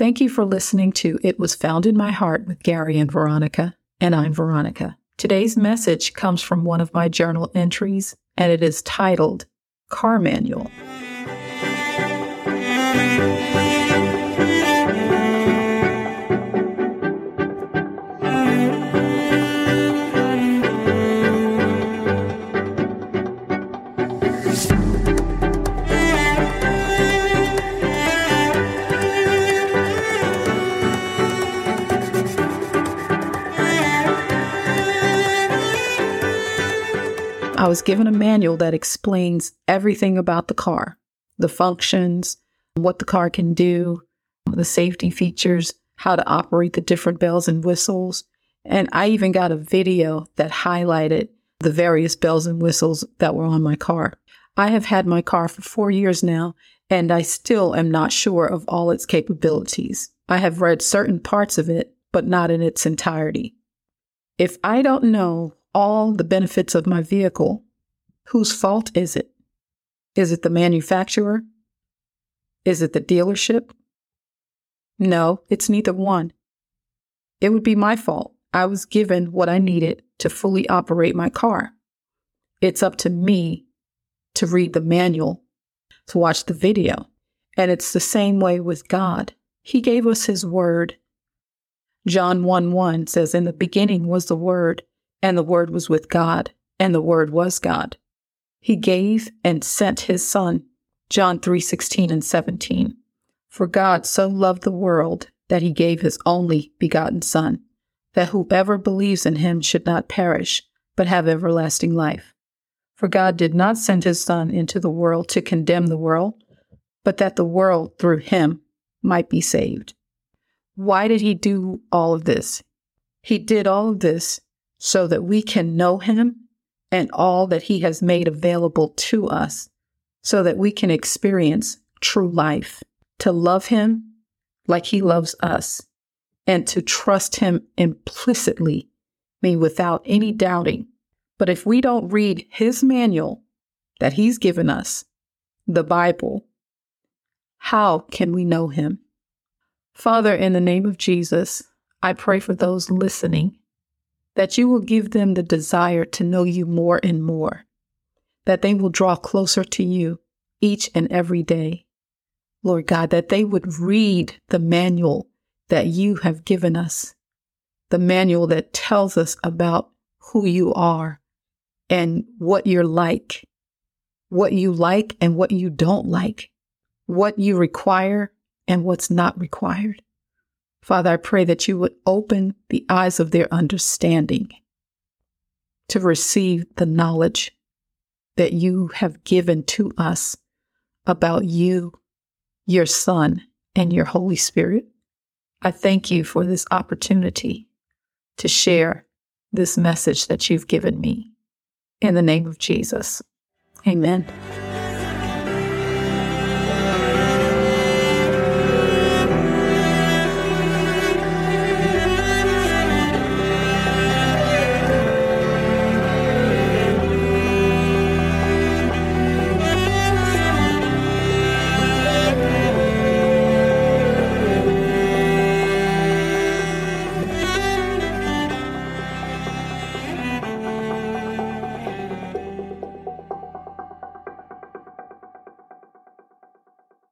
Thank you for listening to It Was Found in My Heart with Gary and Veronica, and I'm Veronica. Today's message comes from one of my journal entries, and it is titled Car Manual. I was given a manual that explains everything about the car the functions, what the car can do, the safety features, how to operate the different bells and whistles. And I even got a video that highlighted the various bells and whistles that were on my car. I have had my car for four years now, and I still am not sure of all its capabilities. I have read certain parts of it, but not in its entirety. If I don't know all the benefits of my vehicle, whose fault is it? Is it the manufacturer? Is it the dealership? No, it's neither one. It would be my fault. I was given what I needed to fully operate my car. It's up to me to read the manual, to watch the video. And it's the same way with God. He gave us His Word. John 1 1 says, In the beginning was the Word, and the Word was with God, and the Word was God. He gave and sent his Son. John 3 16 and 17. For God so loved the world that he gave his only begotten Son, that whoever believes in him should not perish, but have everlasting life. For God did not send his Son into the world to condemn the world, but that the world through him might be saved. Why did he do all of this? He did all of this so that we can know him and all that he has made available to us so that we can experience true life, to love him like he loves us, and to trust him implicitly, mean without any doubting. But if we don't read his manual that he's given us, the Bible, how can we know him? Father, in the name of Jesus, I pray for those listening that you will give them the desire to know you more and more, that they will draw closer to you each and every day. Lord God, that they would read the manual that you have given us, the manual that tells us about who you are and what you're like, what you like and what you don't like, what you require and what's not required. Father, I pray that you would open the eyes of their understanding to receive the knowledge that you have given to us about you, your Son, and your Holy Spirit. I thank you for this opportunity to share this message that you've given me. In the name of Jesus, amen.